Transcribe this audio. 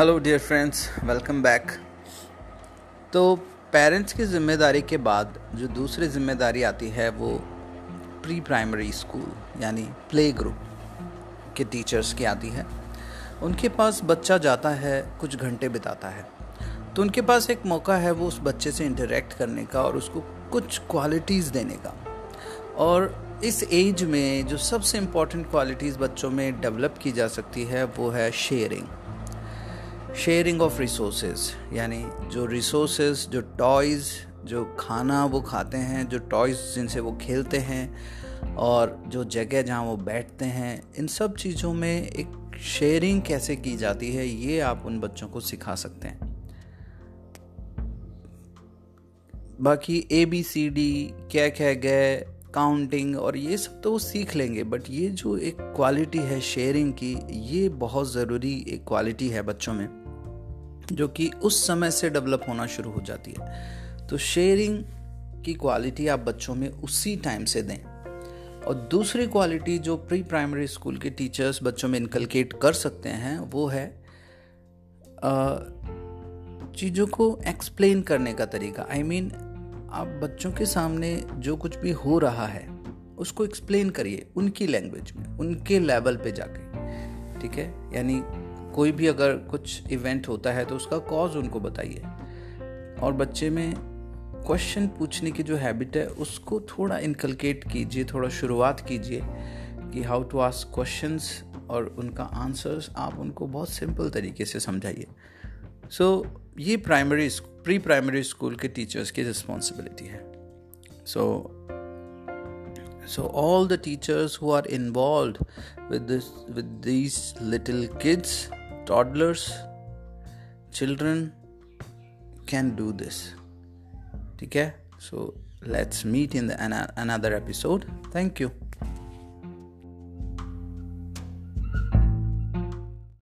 Hello dear friends welcome back तो parents की ज़िम्मेदारी के बाद जो दूसरी ज़िम्मेदारी आती है वो प्री प्राइमरी स्कूल यानी प्ले ग्रुप के टीचर्स की आती है। उनके पास बच्चा जाता है, कुछ घंटे बिताता है। तो उनके पास एक मौका है वो उस बच्चे से इंटरेक्ट करने का और उसको कुछ क्वालिटीज़ देने का। और इस एज में जो सबसे इंपॉर्टेंट क्वालिटीज़ बच्चों में डेवलप की जा सकती है वो है शेयरिंग शेयरिंग ऑफ़ रिसोर्सेज यानी जो रिसोर्सेज जो टॉयज़ जो खाना वो खाते हैं, जो टॉयज़ जिनसे वो खेलते हैं, और जो जगह जहाँ वो बैठते हैं, इन सब चीज़ों में एक शेयरिंग कैसे की जाती है, ये आप उन बच्चों को सिखा सकते हैं। बाकी ए बी सी डी क्या कह गए काउंटिंग और ये सब तो वो सीख लेंगे बट ये जो एक क्वालिटी है शेयरिंग की, ये बहुत ज़रूरी एक क्वालिटी है बच्चों में। जो कि उस समय से डेवलप होना शुरू हो जाती है। तो शेयरिंग की क्वालिटी आप बच्चों में उसी टाइम से दें। और दूसरी क्वालिटी जो प्री प्राइमरी स्कूल के टीचर्स बच्चों में इनकलकेट कर सकते हैं वो है चीज़ों को एक्सप्लेन करने का तरीका। आई I मीन mean, आप बच्चों के सामने जो कुछ भी हो रहा है उसको एक्सप्लेन करिए उनकी लैंग्वेज में उनके लेवल पे जाके। ठीक है? यानी कोई भी अगर कुछ इवेंट होता है तो उसका कॉज उनको बताइए। और बच्चे में क्वेश्चन पूछने की जो हैबिट है उसको थोड़ा इनकलकेट कीजिए थोड़ा शुरुआत कीजिए कि हाउ टू आस्क क्वेश्चंस और उनका आंसर्स आप उनको बहुत सिंपल तरीके से समझाइए। सो so, ये प्राइमरी प्री प्राइमरी स्कूल के टीचर्स की रिस्पॉन्सिबिलिटी है। So so all the teachers who are involve with this with these little kids toddlers, children can do this. Okay, so let's meet in the, another episode. Thank you.